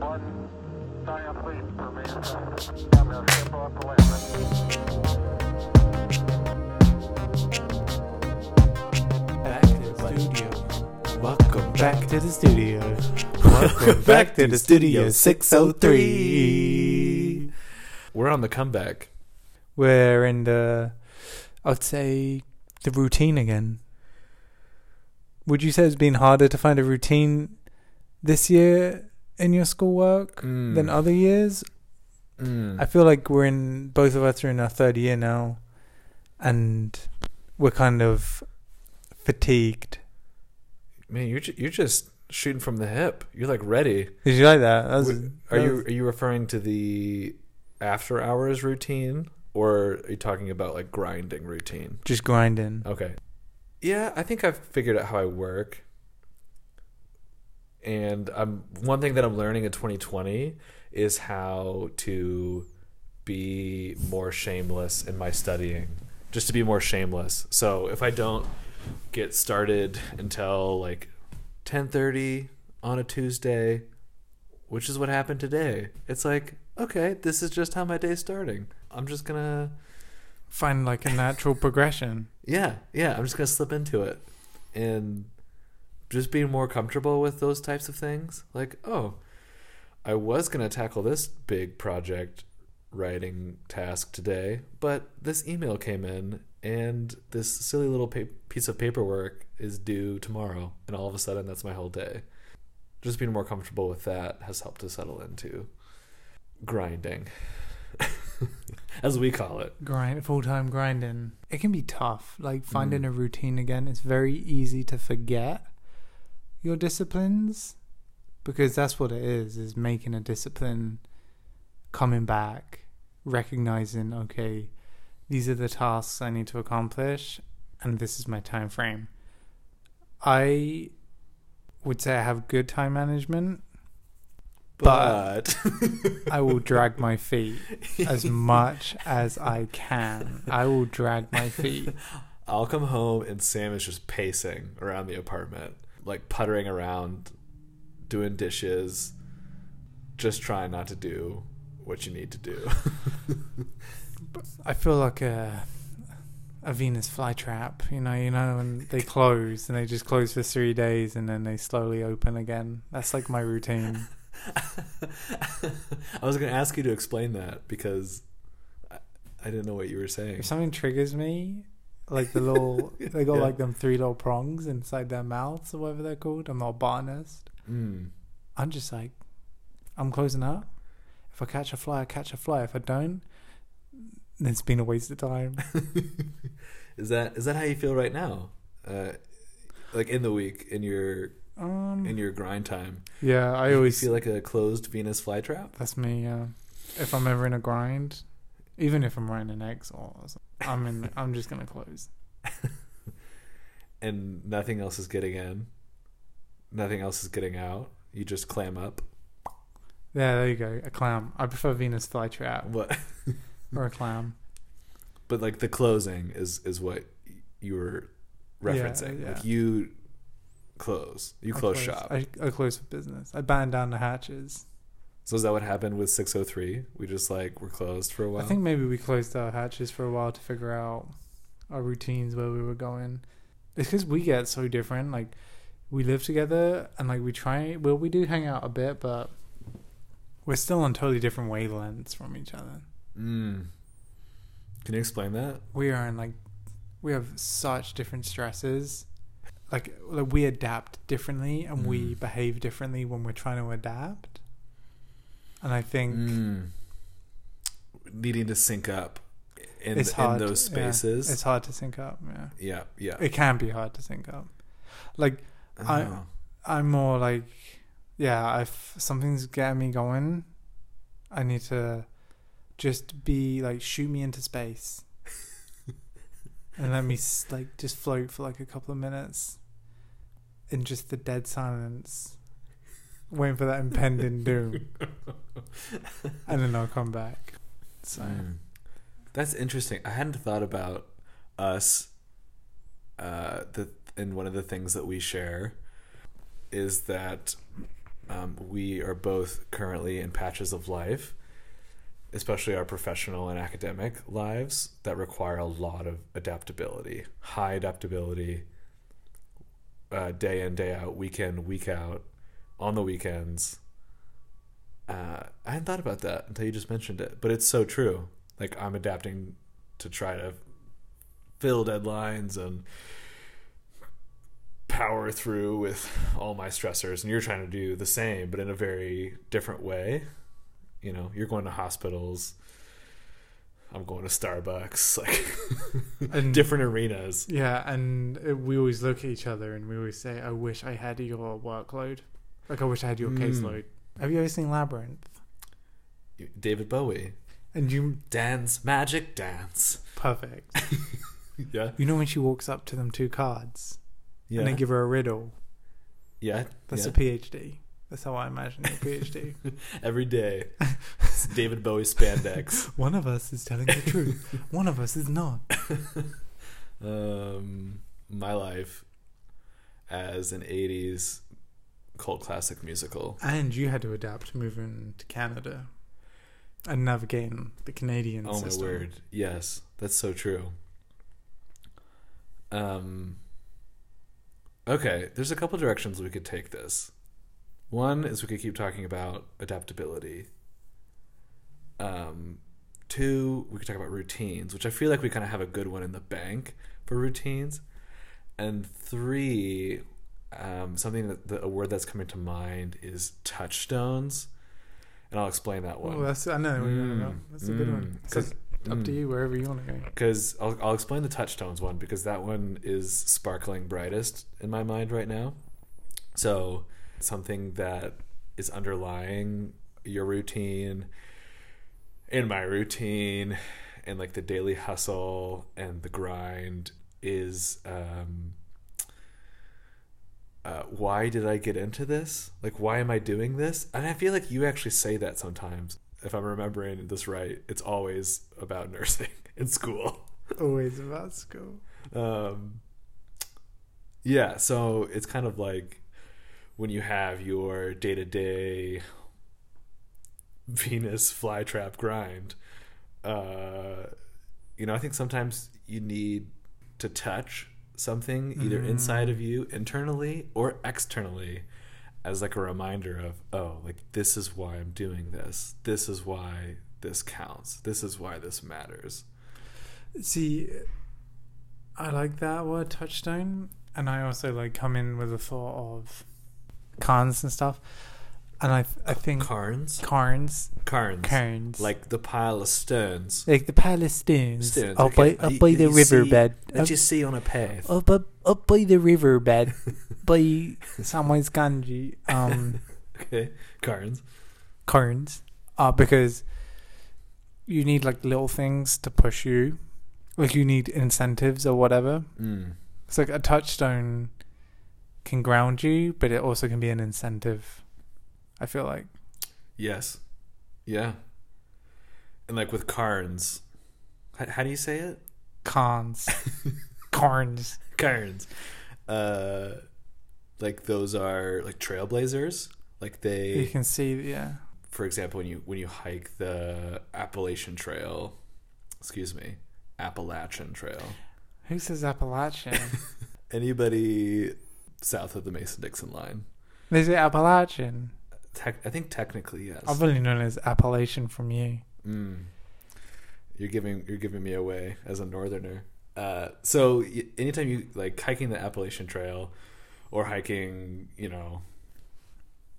One giant leap for mankind. I'm gonna step off the landing. Back to the studio. Welcome back to the studio. Welcome back to the studio 603. We're on the comeback. We're in the, I'd say, the routine again. Would you say it's been harder to find a routine this year in your schoolwork Mm. than other years? Mm. I feel like we're in, both of us are in our third year now, and we're kind of fatigued. Man, you're ju- you're just shooting from the hip. You're like ready. Did you like that? that was, Are that you was- are you referring to the after hours routine, or are you talking about like grinding routine? just grinding? Okay. Yeah, I think I've figured out how I work. And I'm one thing that I'm learning in 2020 is how to be more shameless in my studying. Just to be more shameless. So if I don't get started until like 10:30 on a Tuesday, which is what happened today. It's like, okay, this is just how my day's starting. I'm just going to Find like a natural progression. yeah, yeah. I'm just gonna slip into it, and just being more comfortable with those types of things. Like, oh, I was gonna tackle this big project writing task today, but this email came in, and this silly little pa- piece of paperwork is due tomorrow, and all of a sudden, that's my whole day. Just being more comfortable with that has helped to settle into grinding, as we call it. Grind full time grinding. It can be tough. Like finding Mm. a routine again. It's very easy to forget your disciplines because that's what it is. Is making a discipline, coming back, recognizing okay, these are the tasks I need to accomplish, and this is my time frame. I would say I have good time management. But- I will drag my feet as much as I can. I will drag my feet. I'll come home and Sam is just pacing around the apartment, like puttering around, doing dishes, just trying not to do what you need to do. I feel like a a Venus flytrap. You know, you know, when they close and they just close for three days and then they slowly open again. That's like my routine. I was going to ask you to explain that because I, I didn't know what you were saying. If something triggers me, like the little, they got Yeah. like them three little prongs inside their mouths or whatever they're called. I'm not a botanist. Mm. I'm just like, I'm closing up. If I catch a fly, I catch a fly. If I don't, then it's been a waste of time. is that is that how you feel right now? Uh, like in the week in your Um, in your grind time, yeah, I always feel like a closed Venus flytrap. That's me. Yeah. If I'm ever in a grind, even if I'm writing an X or something, I'm in. I'm just gonna close. and nothing else is getting in. Nothing else is getting out. You just clam up. Yeah, there you go. A clam. I prefer Venus flytrap What? or a clam. but like the closing is is what you were referencing. yeah. Like you close. You I close shop. I, I close for business. I batten down the hatches. So is that what happened with 603? We just like were closed for a while. I think maybe we closed our hatches for a while to figure out our routines where we were going. It's because we get so different. Like we live together and like we try. Well, we do hang out a bit, but we're still on totally different wavelengths from each other. Mm. Can you explain that? we are in like we have such different stresses like, like we adapt differently and we Mm. behave differently when we're trying to adapt and i think Mm. Needing to sync up in, it's in hard those yeah, spaces. it's hard to sync up yeah yeah, yeah. it can be hard to sync up like I- Oh. i'm more like yeah if something's getting me going i need to just be like shoot me into space and let me like just float for like a couple of minutes in just the dead silence waiting for that impending doom and then i'll come back so Mm. That's interesting. I hadn't thought about us. Uh, the and one of the things that we share is that um, we are both currently in patches of life, especially our professional and academic lives, that require a lot of adaptability, high adaptability, uh, day in, day out, week in, week out, on the weekends. Uh, I hadn't thought about that until you just mentioned it, but it's so true. Like I'm adapting to try to fill deadlines and power through with all my stressors and you're trying to do the same but in a very different way you know you're going to hospitals i'm going to starbucks like And- different arenas Yeah, and we always look at each other and we always say, "I wish I had your workload. Like I wish I had your Mm. caseload." Have you ever seen Labyrinth? david bowie And you dance magic dance perfect. yeah You know when she walks up to them two cards yeah and they give her a riddle. yeah That's yeah. a PhD. That's how I imagine a PhD. every day It's david bowie spandex One of us is telling the truth. One of us is not. um, my life as an 80s cult classic musical. And you had to adapt moving to Canada and navigating the Canadian oh system. my word. Yes that's so true. Um okay there's a couple directions we could take this. One is we could keep talking about adaptability. Um two we could talk about routines which i feel like we kind of have a good one in the bank for routines. And three um, something that the, a word that's coming to mind is touchstones and i'll explain that one Oh, that's I know. where you're gonna. Mm, That's a good one. Cause, 'cause- up to mm. you, wherever you want to go. because I'll, I'll explain the touchstones one because that one is sparkling brightest in my mind right now so something that is underlying your routine in my routine and like the daily hustle and the grind is um uh, why did I get into this? Like, why am I doing this? And I feel like you actually say that sometimes. If I'm remembering this right, it's always about nursing in school. Always about school. Um, yeah, so it's kind of like when you have your day to day Venus flytrap grind. Uh, you know, I think sometimes you need to touch something either inside of mm. you internally or externally as like a reminder of oh like this is why i'm doing this. This is why this counts. This is why this matters. See, I like that word touchstone, and I also like come in with a thought of cons and stuff, and I I think carns carns carns carns like the pile of stones. Like the Palestinians Stones, stones up okay. by up by the you see- riverbed. that you see on a path. up, up up by the riverbed by Samwise Gamgee um okay. Carns carns uh because you need like little things to push you. Like you need incentives or whatever. Mm. It's like a touchstone can ground you, but it also can be an incentive. I feel like yes yeah and like with carns how, how do you say it cons, carns. carns uh like those are like trailblazers like they. You can see, yeah. for example when you when you hike the appalachian trail excuse me appalachian trail Who says Appalachian? anybody south of the mason-dixon line Is it Appalachian? Tec- i think technically yes I've only known as Appalachian from you. Mm. You're giving you're giving me away as a northerner. Uh, so y- anytime you like hiking the Appalachian Trail, or hiking, you know,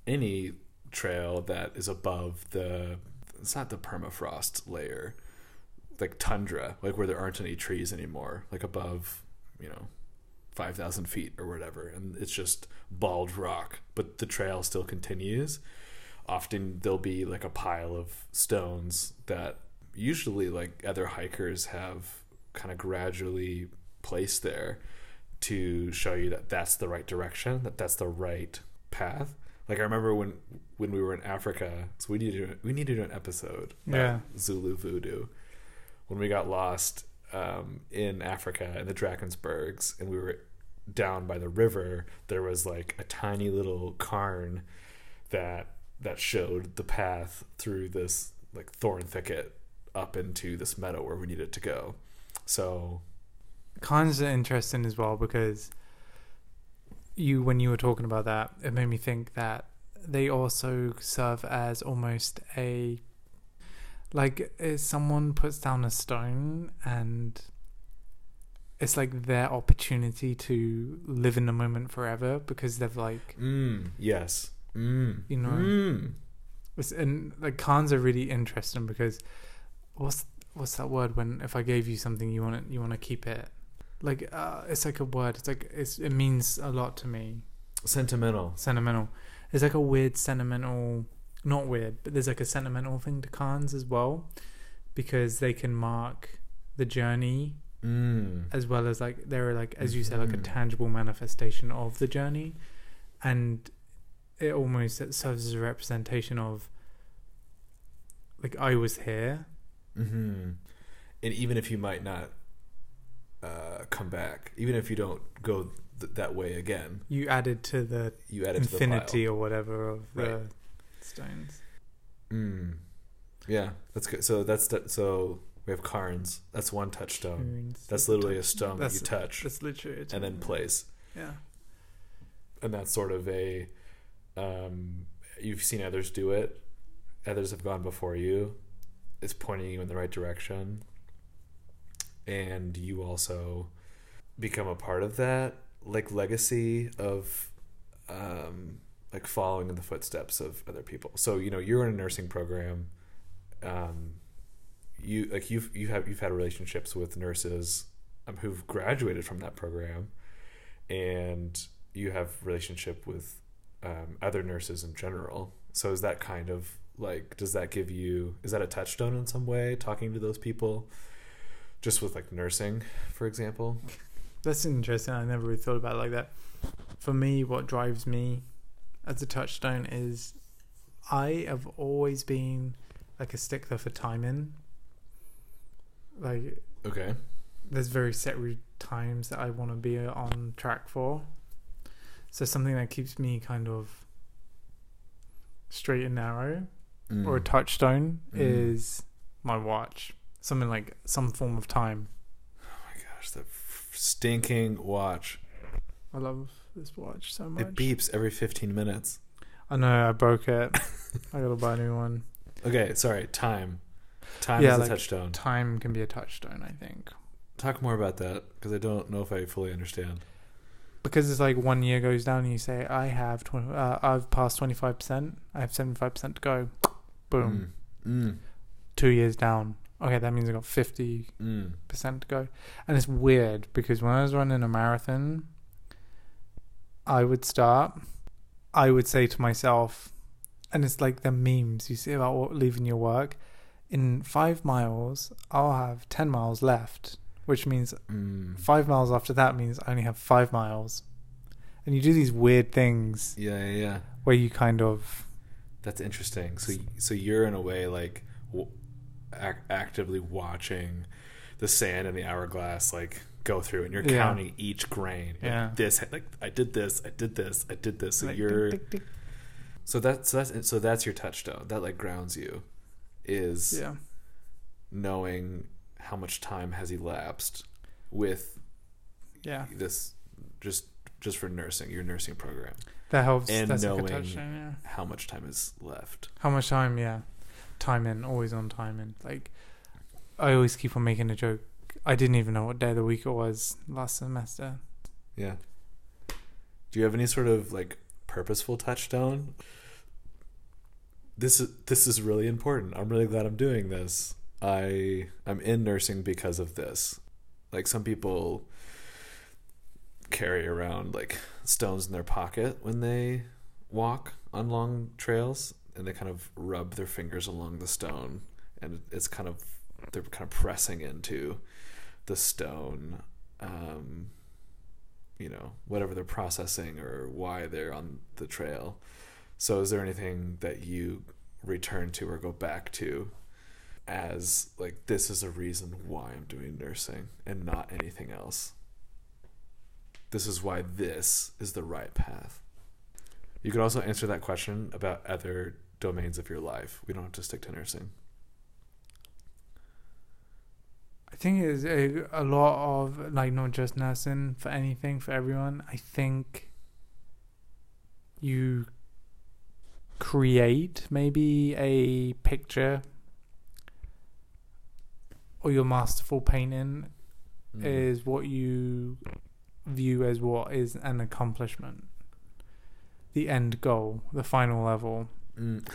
any trail that is above the it's not the permafrost layer, like tundra, like where there aren't any trees anymore, like above, you know, five thousand feet or whatever, and it's just bald rock, but the trail still continues. Often there'll be like a pile of stones that usually like other hikers have kind of gradually placed there to show you that that's the right direction that that's the right path. Like i remember when when we were in africa so we need to we need to do an episode Yeah. zulu voodoo. When we got lost um, in africa in the drakensbergs and we were down by the river there was like a tiny little cairn that that showed the path through this like thorn thicket up into this meadow where we needed to go. So are interesting as well because you, when you were talking about that, it made me think that they also serve as almost a like if someone puts down a stone and it's like their opportunity to live in the moment forever because they've like mm, yes. Mm, You know. Mm. and like cons are really interesting because what's what's that word when if I gave you something you want to you want to keep it like uh, it's like a word it's like it's, it means a lot to me Sentimental. sentimental it's like a weird sentimental not weird but there's like a sentimental thing to cons as well because they can mark the journey Mm. as well as like they're like as you said like a Mhm. tangible manifestation of the journey and it almost serves as a representation of like i was here hmm And even if you might not uh, come back, even if you don't go th- that way again, you added to the you added infinity or whatever of the Right. Stones. Mm. Yeah, that's good. So that's the, so we have cairns. That's one touchstone. Runes. That's literally a stone That's- that you touch that's literally it. and then place, yeah and that's sort of a. Um, you've seen others do it. Others have gone before you. It's pointing you in the right direction, and you also become a part of that like legacy of um like following in the footsteps of other people so you know you're in a nursing program um you like you've you have you've had relationships with nurses um, who've graduated from that program and you have relationship with um, other nurses in general so is that kind of like does that give you is that a touchstone in some way talking to those people just with like nursing for example That's interesting. I never really thought about it like that. For me, what drives me as a touchstone is I have always been like a stickler for timing. Like, okay there's very set times that I want to be on track for. So something that keeps me kind of straight and narrow or a Mm. touchstone Mm. is my watch. Something like some form of time. oh my gosh that f- stinking watch I love this watch so much. it beeps every 15 minutes I know I broke it. I gotta buy a new one. okay sorry time time Yeah, is a like- touchstone Time can be a touchstone, I think, talk more about that because i don't know if i fully understand because it's like one year goes down, and you say, "I have, 20, uh, I've passed twenty five percent. I have seventy five percent to go." Boom. Mm. Mm. Two years down. Okay, that means I got fifty Mm. percent to go, and it's weird because when I was running a marathon, I would start. I would say to myself, and it's like the memes you see about what- leaving your work. In five miles, I'll have ten miles left, which means Mm. five miles after that means I only have five miles. And you do these weird things yeah yeah yeah where you kind of That's interesting. So so you're in a way like w- ac- actively watching the sand and the hourglass like go through, and you're Yeah. counting each grain. Like, Yeah. This like I did this, I did this, I did this. So like, you're tick, tick, tick. so that's so that's so that's your touchstone. That like grounds you. Is yeah, knowing how much time has elapsed with yeah, this just just for nursing your nursing program that helps. And That's a knowing-. Yeah. how much time is left How much time? Yeah, time in, always on time in. Like I always keep on making a joke. I didn't even know what day of the week it was last semester. Yeah. Do you have any sort of like purposeful touchstone? This is this is really important. I'm really glad I'm doing this. I I'm in nursing because of this. Like some people carry around like stones in their pocket when they walk on long trails and they kind of rub their fingers along the stone and it's kind of they're kind of pressing into the stone um you know whatever they're processing or why they're on the trail so is there anything that you return to or go back to as like this is a reason why i'm doing nursing and not anything else this is why this is the right path You could also answer that question about other domains of your life. We don't have to stick to nursing. I think is a, a lot of like not just nursing for anything for everyone. I think you create maybe a picture or your masterful painting Mm. is what you view as what is an accomplishment, the end goal, the final level. Mm.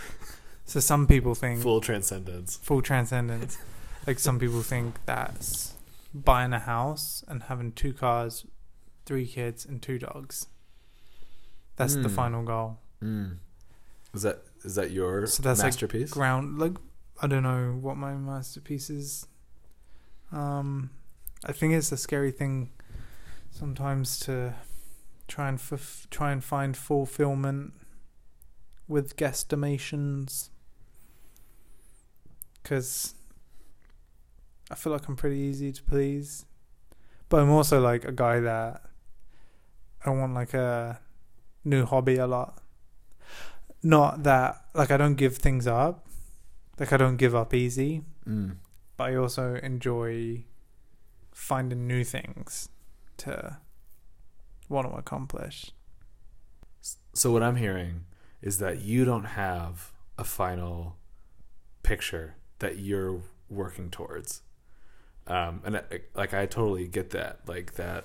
So some people think Full transcendence. full transcendence. Like some people think that's buying a house and having two cars, three kids, and two dogs. That's the Mm. final goal. Mm. Is that is that your So that's like masterpiece? Ground like I don't know what my masterpiece is. Um, I think it's a scary thing sometimes to try and f- try and find fulfillment with guesstimations because I feel like I'm pretty easy to please, but I'm also like a guy that I want like a new hobby a lot. Not that like I don't give things up, like I don't give up easy, Mm. but I also enjoy finding new things to want to accomplish. So what I'm hearing is that you don't have a final picture that you're working towards. Um, and I, like I totally get that, like that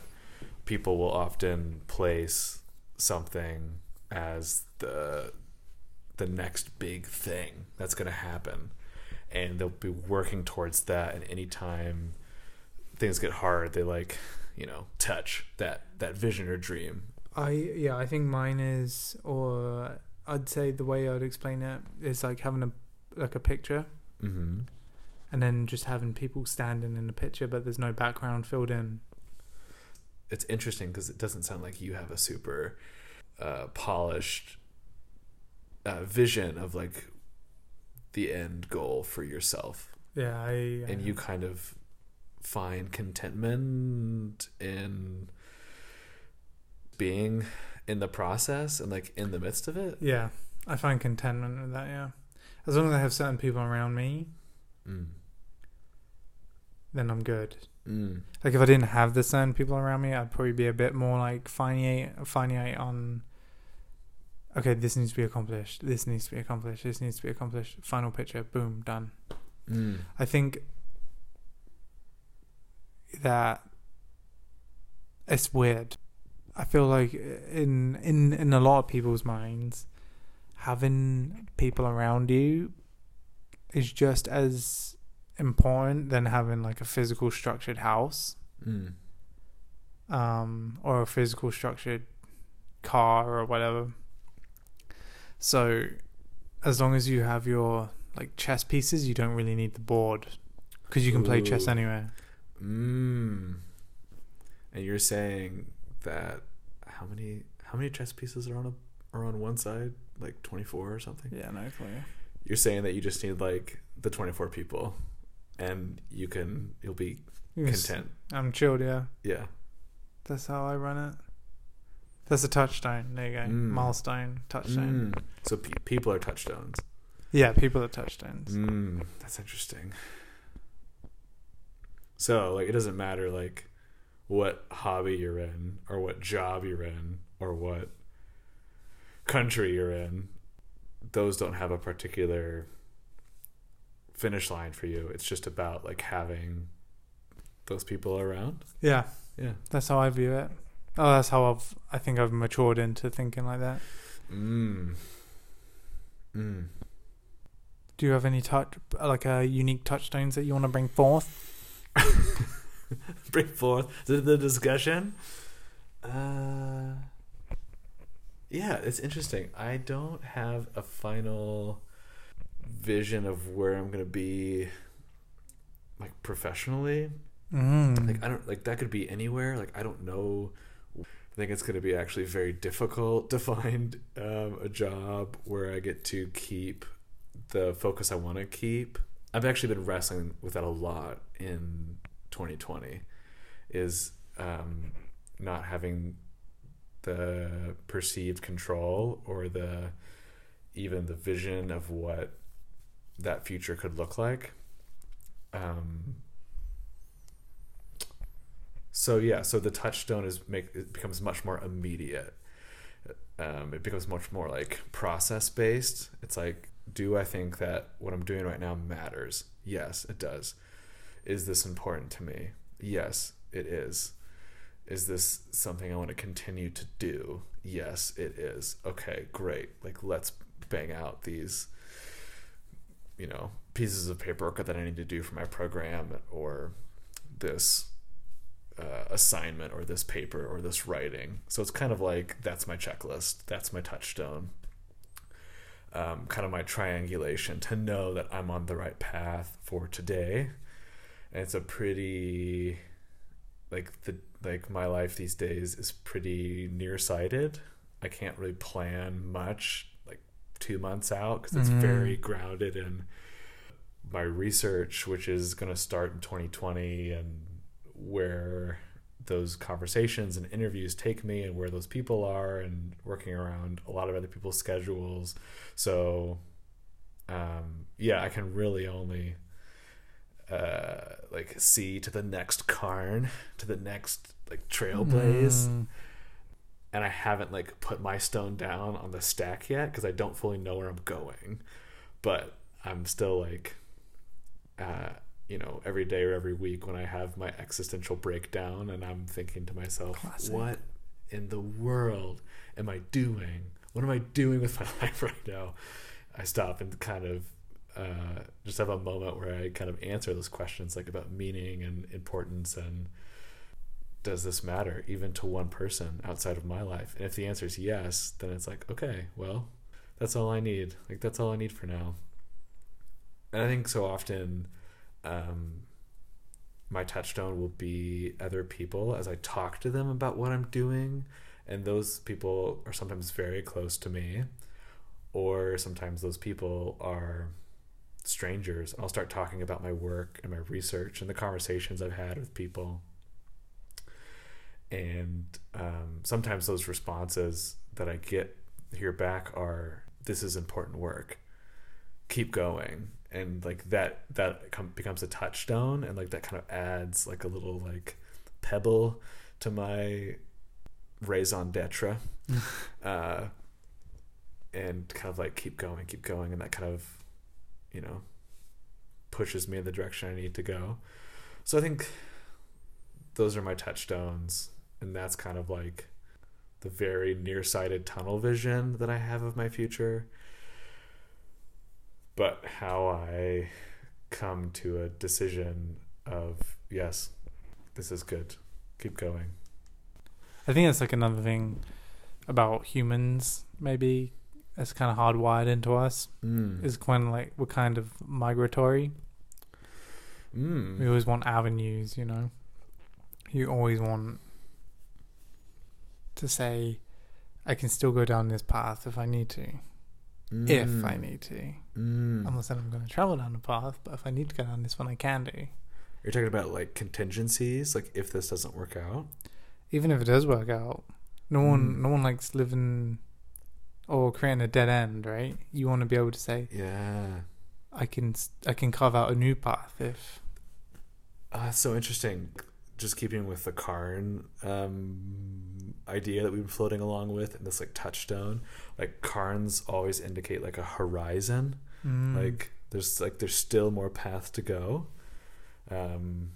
people will often place something as the the next big thing that's going to happen. And they'll be working towards that. And anytime things get hard they like you know touch that that vision or dream. I yeah, I think mine is, or I'd say the way I'd explain it is like having a like a picture, mm-hmm. And then just having people standing in the picture, but there's no background filled in. it's interesting because it doesn't sound like you have a super uh, polished uh, vision of like the end goal for yourself, Yeah, I and you kind of find contentment in being in the process and like in the midst of it. yeah, I find contentment with that. Yeah, as long as I have certain people around me, Mm. Then I'm good. Mm. Like if I didn't have the certain people around me, I'd probably be a bit more like finite, finite on. Okay, this needs to be accomplished. This needs to be accomplished. This needs to be accomplished. Final picture, boom, done. Mm. I think that it's weird. I feel like in in in a lot of people's minds, having people around you is just as important than having like a physical structured house Mm. um, or a physical structured car or whatever. So, as long as you have your like chess pieces, you don't really need the board because you can play chess anywhere. Mm. And you're saying that how many how many chess pieces are on a are on one side? Like twenty four or something? Yeah, no. You're saying that you just need like the twenty four people and you can you'll be content. I'm chilled. Yeah, Yeah. that's how I run it. That's a touchstone. There you go. Mm. Milestone, touchstone. Mm. So pe- people are touchstones. Yeah, people are touchstones. Mm, that's interesting. So, like, it doesn't matter, like, what hobby you're in, or what job you're in, or what country you're in. Those don't have a particular finish line for you. It's just about, like, having those people around. Yeah, Yeah. that's how I view it. Oh, that's how I've. I think I've matured into thinking like that. Mm. Mm. Do you have any touch, like uh, unique touchstones that you want to bring forth? Bring forth the, the discussion. Uh, yeah, it's interesting. I don't have a final vision of where I'm gonna be, like professionally. Mm. Like I don't like that could be anywhere. Like I don't know. I think it's gonna be actually very difficult to find um, a job where I get to keep the focus I want to keep. I've actually been wrestling with that a lot in 2020. Is um, not having the perceived control or the even the vision of what that future could look like. Um, so yeah, so the touchstone is make it becomes much more immediate. Um, it becomes much more like process based. It's like, do I think that what I'm doing right now matters? Yes, it does. Is this important to me? Yes, it is. Is this something I want to continue to do? Yes, it is. Okay, great. Like let's bang out these you know pieces of paperwork that I need to do for my program or this uh, assignment or this paper or this writing. So it's kind of like that's my checklist, that's my touchstone, um, kind of my triangulation to know that I'm on the right path for today. And it's a pretty like the like my life these days is pretty nearsighted. I can't really plan much two months out because it's Mhm. very grounded in my research, which is going to start in 2020, and where those conversations and interviews take me, and where those people are, and working around a lot of other people's schedules. So, um, yeah, I can really only uh, like see to the next cairn, to the next like trailblaze Mm. And I haven't like put my stone down on the stack yet because I don't fully know where I'm going. But I'm still like, uh, you know, every day or every week when I have my existential breakdown and I'm thinking to myself, Classic. what in the world am I doing? What am I doing with my life right now? I stop and kind of uh, just have a moment where I kind of answer those questions like about meaning and importance and does this matter even to one person outside of my life? And if the answer is yes, then it's like, okay, well, that's all I need. Like, that's all I need for now. And I think so often um, my touchstone will be other people as I talk to them about what I'm doing. And those people are sometimes very close to me, or sometimes those people are strangers. I'll start talking about my work and my research and the conversations I've had with people and um, sometimes those responses that I get here back are this is important work. Keep going. And like that that com- becomes a touchstone and like that kind of adds like a little like pebble to my raison d'etre. Uh, and kind of like keep going keep going. And that kind of you know pushes me in the direction I need to go. So I think those are my touchstones and that's kind of like the very nearsighted tunnel vision that I have of my future. But how I come to a decision of yes, this is good. Keep going. I think that's like another thing about humans, maybe that's kind of hardwired into us. Mm. Is kind of like we're kind of migratory. We mm. always want avenues, you know. You always want to say, I can still go down this path if I need to. If I need to. Mm. I'm not saying I'm going to travel down the path, but if I need to go down this one, I can do. You're talking about like contingencies, like if this doesn't work out. Even if it does work out, no one, Mm. no one likes living or creating a dead end, right? You want to be able to say, Yeah. I can, I can carve out a new path if. Uh, it's so interesting. Just keeping with the cairn um, idea that we've been floating along with, and this like touchstone, like cairns always indicate like a horizon. Mm. Like there's like there's still more path to go. Um,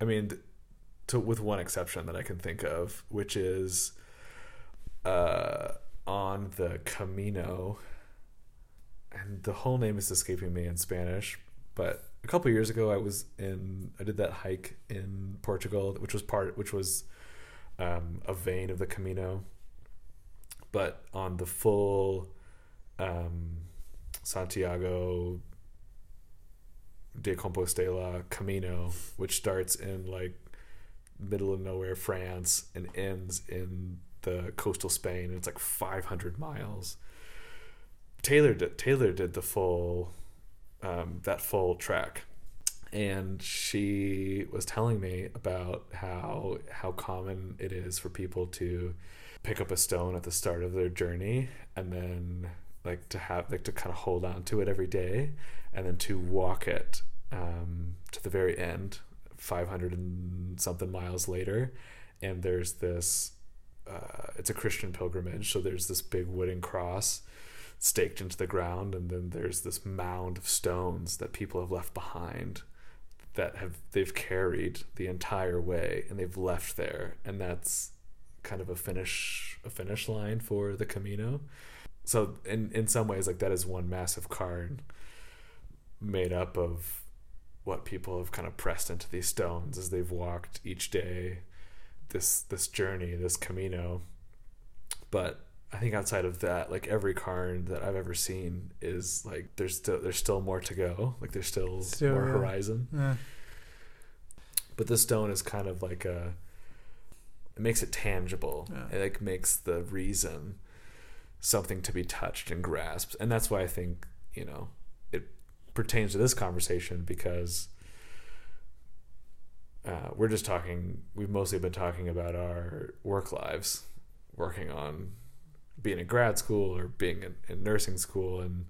I mean, to with one exception that I can think of, which is uh, on the Camino, and the whole name is escaping me in Spanish, but a couple years ago I was in I did that hike in Portugal, which was part which was um, a vein of the Camino, but on the full um, Santiago de Compostela Camino, which starts in like middle of nowhere France and ends in the coastal Spain. And it's like 500 miles. Taylor did, Taylor did the full um, that full track, and she was telling me about how how common it is for people to pick up a stone at the start of their journey and then like to have like to kind of hold on to it every day and then to walk it um, to the very end 500 and something miles later. And there's this uh, it's a christian pilgrimage so there's this big wooden cross staked into the ground and then there's this mound of stones that people have left behind that have they've carried the entire way and they've left there and that's kind of a finish a finish line for the Camino. So in in some ways like that is one massive card made up of what people have kind of pressed into these stones as they've walked each day this this journey, this Camino. But I think outside of that, like every card that I've ever seen is like there's still there's still more to go. Like there's still, Still, more yeah. horizon. Yeah. But this stone is kind of like a it makes it tangible. Yeah. It like makes the reason something to be touched and grasped. And that's why I think, you know, it pertains to this conversation because uh, we're just talking we've mostly been talking about our work lives, working on being in grad school or being in, in nursing school and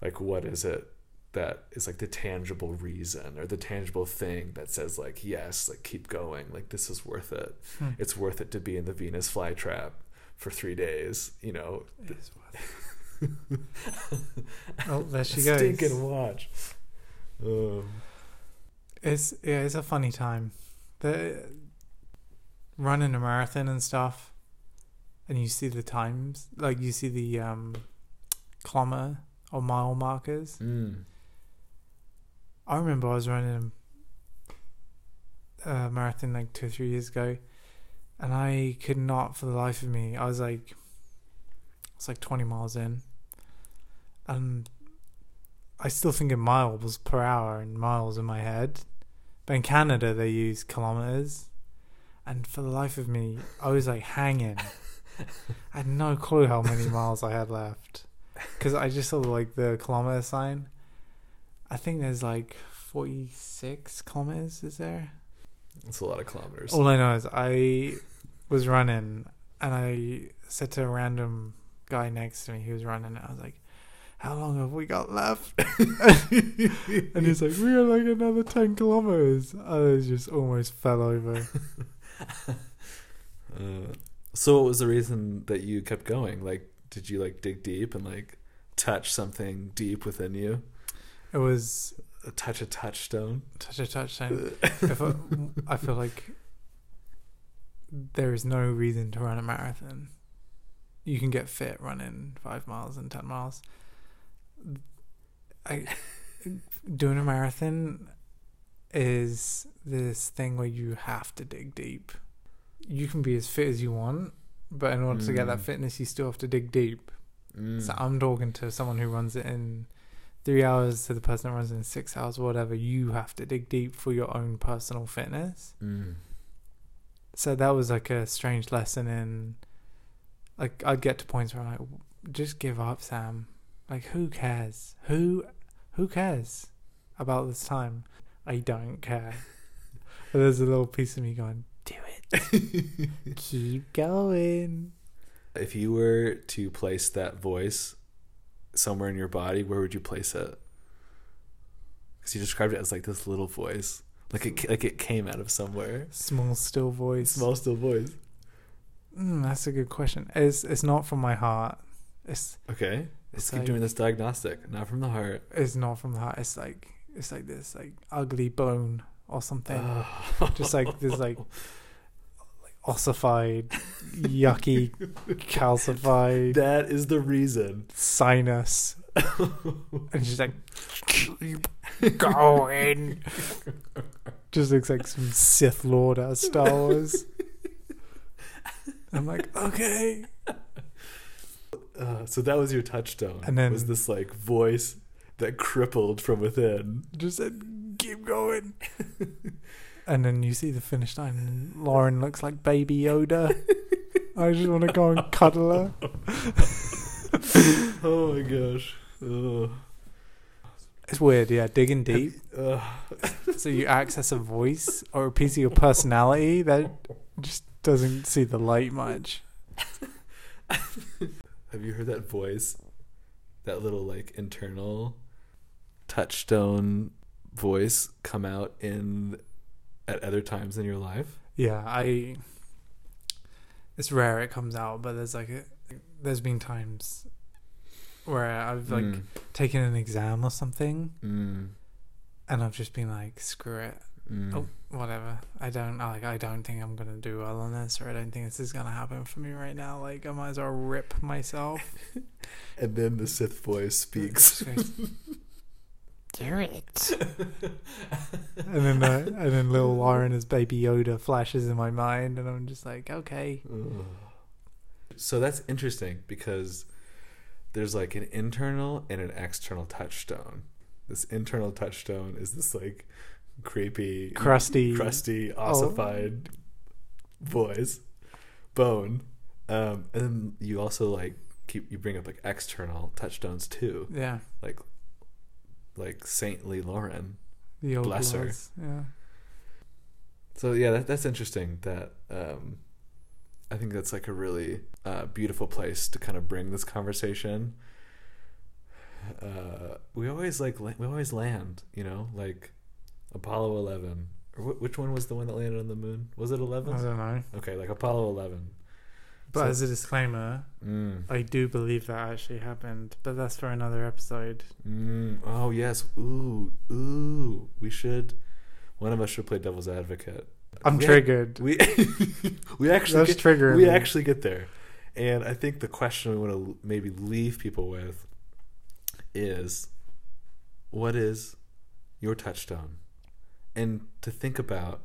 like what is it that is like the tangible reason or the tangible thing that says like yes like keep going like this is worth it Hmm. it's worth it to be in the venus flytrap for three days you know Oh, there she goes. stinking watch um, It's yeah, it's a funny time. The running a marathon and stuff, and you see the times, like you see the um, kilometer or mile markers. mm, I remember I was running a marathon like two or three years ago, and I could not, for the life of me, I was like, it's like twenty miles in, and I still think in miles per hour and miles in my head, but in Canada they use kilometers, and for the life of me, I was like hanging. I had no clue how many miles I had left, because I just saw like the kilometer sign. I think there's like 46 kilometers, is there? it's a lot of kilometers All I know is I was running and I said to a random guy next to me who was running, I was like, How long have we got left? and he's like, We are like another 10 kilometers. I just almost fell over. uh, so what was the reason that you kept going like did you like dig deep and like touch something deep within you It was touch a touchstone touch a touchstone. if I, I feel like there is no reason to run a marathon. You can get fit running five miles and ten miles. I doing a marathon is this thing where you have to dig deep. You can be as fit as you want, but in order to get that Mm. fitness, you still have to dig deep. Mm. So I'm talking to someone who runs it in three hours to the person that runs it in six hours, whatever. You have to dig deep for your own personal fitness. Mm. So that was like a strange lesson in, like I'd get to points where I'm like, just give up, Sam. Like who cares? Who, who cares about this time? I don't care. but there's a little piece of me going, do it. Keep going. If you were to place that voice somewhere in your body, where would you place it? Because you described it as like this little voice, like it like it came out of somewhere. Small still voice. Small still voice. Mm, that's a good question. It's it's not from my heart. It's Okay, let's keep like- doing this diagnostic, not from the heart. it's not from the heart. It's like it's like this like ugly bone or something. Oh. Just like this like ossified, yucky, calcified that is the reason. sinus. and she's like keep going. Just looks like some Sith Lord out of Star Wars. I'm like, okay. Uh, so that was your touchstone. And then- was this like voice that crippled from within. Just said, keep going. and then you see the finish line, and Lauren looks like Baby Yoda. I just want to go and cuddle her. oh my gosh. Ugh. It's weird, yeah. Digging deep. So you access a voice or a piece of your personality that just doesn't see the light much. Have you heard that voice? That little like internal touchstone voice come out in at other times in your life? Yeah, I. It's rare it comes out, but there's like a, there's been times where I've like Mm, taken an exam or something, mm, and I've just been like, screw it, mm. oh whatever. I don't like I don't think I'm gonna do well on this, or I don't think this is gonna happen for me right now. Like I might as well rip myself. And then the Sith voice speaks. Do it. and then uh, and then little Lauren as Baby Yoda flashes in my mind, and I'm just like, okay, So that's interesting because there's like an internal and an external touchstone. This internal touchstone is this like creepy, crusty, crusty, ossified voice, bone, um, and then you also like keep you bring up like external touchstones too, yeah, like like saintly Lauren. the old Bless her. Yeah. So yeah, that, that's interesting. That um, I think that's like a really uh, beautiful place to kind of bring this conversation. Uh, we always like we always land, you know, like Apollo eleven. Or wh- which one was the one that landed on the moon? Was it I eleven? don't know. Okay, like Apollo eleven. But So- as a disclaimer, Mm. I do believe that actually happened, but that's for another episode. Mm. Oh yes. Ooh, ooh. We should. One of us should play devil's advocate. I'm Yeah. triggered. We we actually That's get, triggering we me. actually get there, and I think the question we want to maybe leave people with is, what is your touchstone, and to think about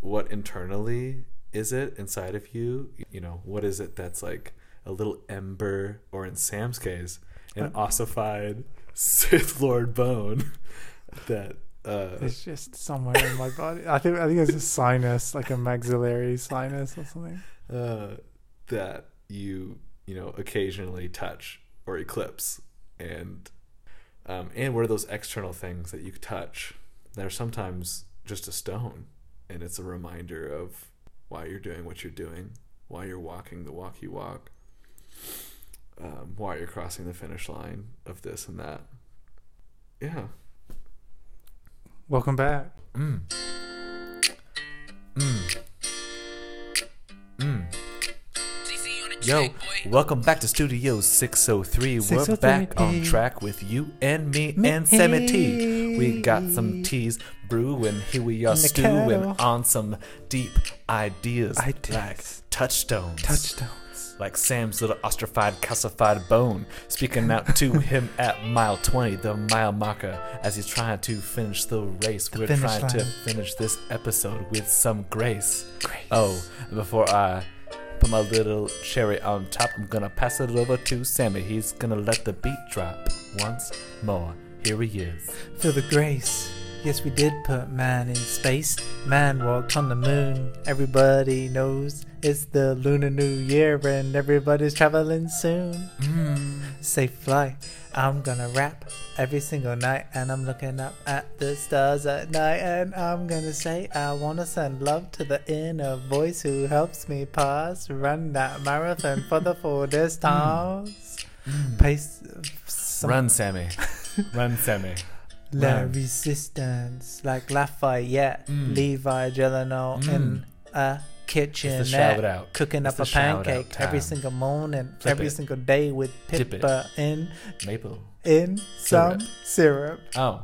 what internally is it inside of you. You know, what is it that's like a little ember, or in Sam's case, an Uh. ossified Sith Lord bone that. Uh, It's just somewhere in my body. I think I think it's a sinus, like a maxillary sinus or something. uh, that you you know occasionally touch or eclipse, and um, and what are those external things that you touch that are sometimes just a stone, and it's a reminder of why you're doing what you're doing, why you're walking the walk you walk, um, why you're crossing the finish line of this and that. Yeah. Welcome back. Mm. Mm. Mm. Yo, welcome back to Studio 603. We're back on eh. track with you and me, Me, and Sammy T. eh. We got some teas brewing. Here we are In stewing kettle. on some deep ideas, Ideas. like touchstones. Touchdowns. like Sam's little ostrified, calcified bone, speaking out to him at mile 20, the mile marker, as he's trying to finish the race. We're finish trying to finish this episode with some grace. Grace. Oh, before I put my little cherry on top, I'm gonna pass it over to Sammy. He's gonna let the beat drop once more. Here he is. Feel the grace. Yes, we did put man in space. Man walked on the moon. Everybody knows it's the Lunar New Year and everybody's traveling soon. Mm. Safe flight. I'm gonna rap every single night and I'm looking up at the stars at night and I'm gonna say I wanna send love to the inner voice who helps me pass run that marathon for the full distance. Pace some Run, Sammy. Run, Sammy. La Run. resistance, like Lafayette, Mm. Levi Gyllenhaal Mm. in a kitchen, It's the shout out. cooking It's up a pancake every single morning, Flip every it. single day with Dip it. pepper in Maple. in some Syrup. syrup. Oh,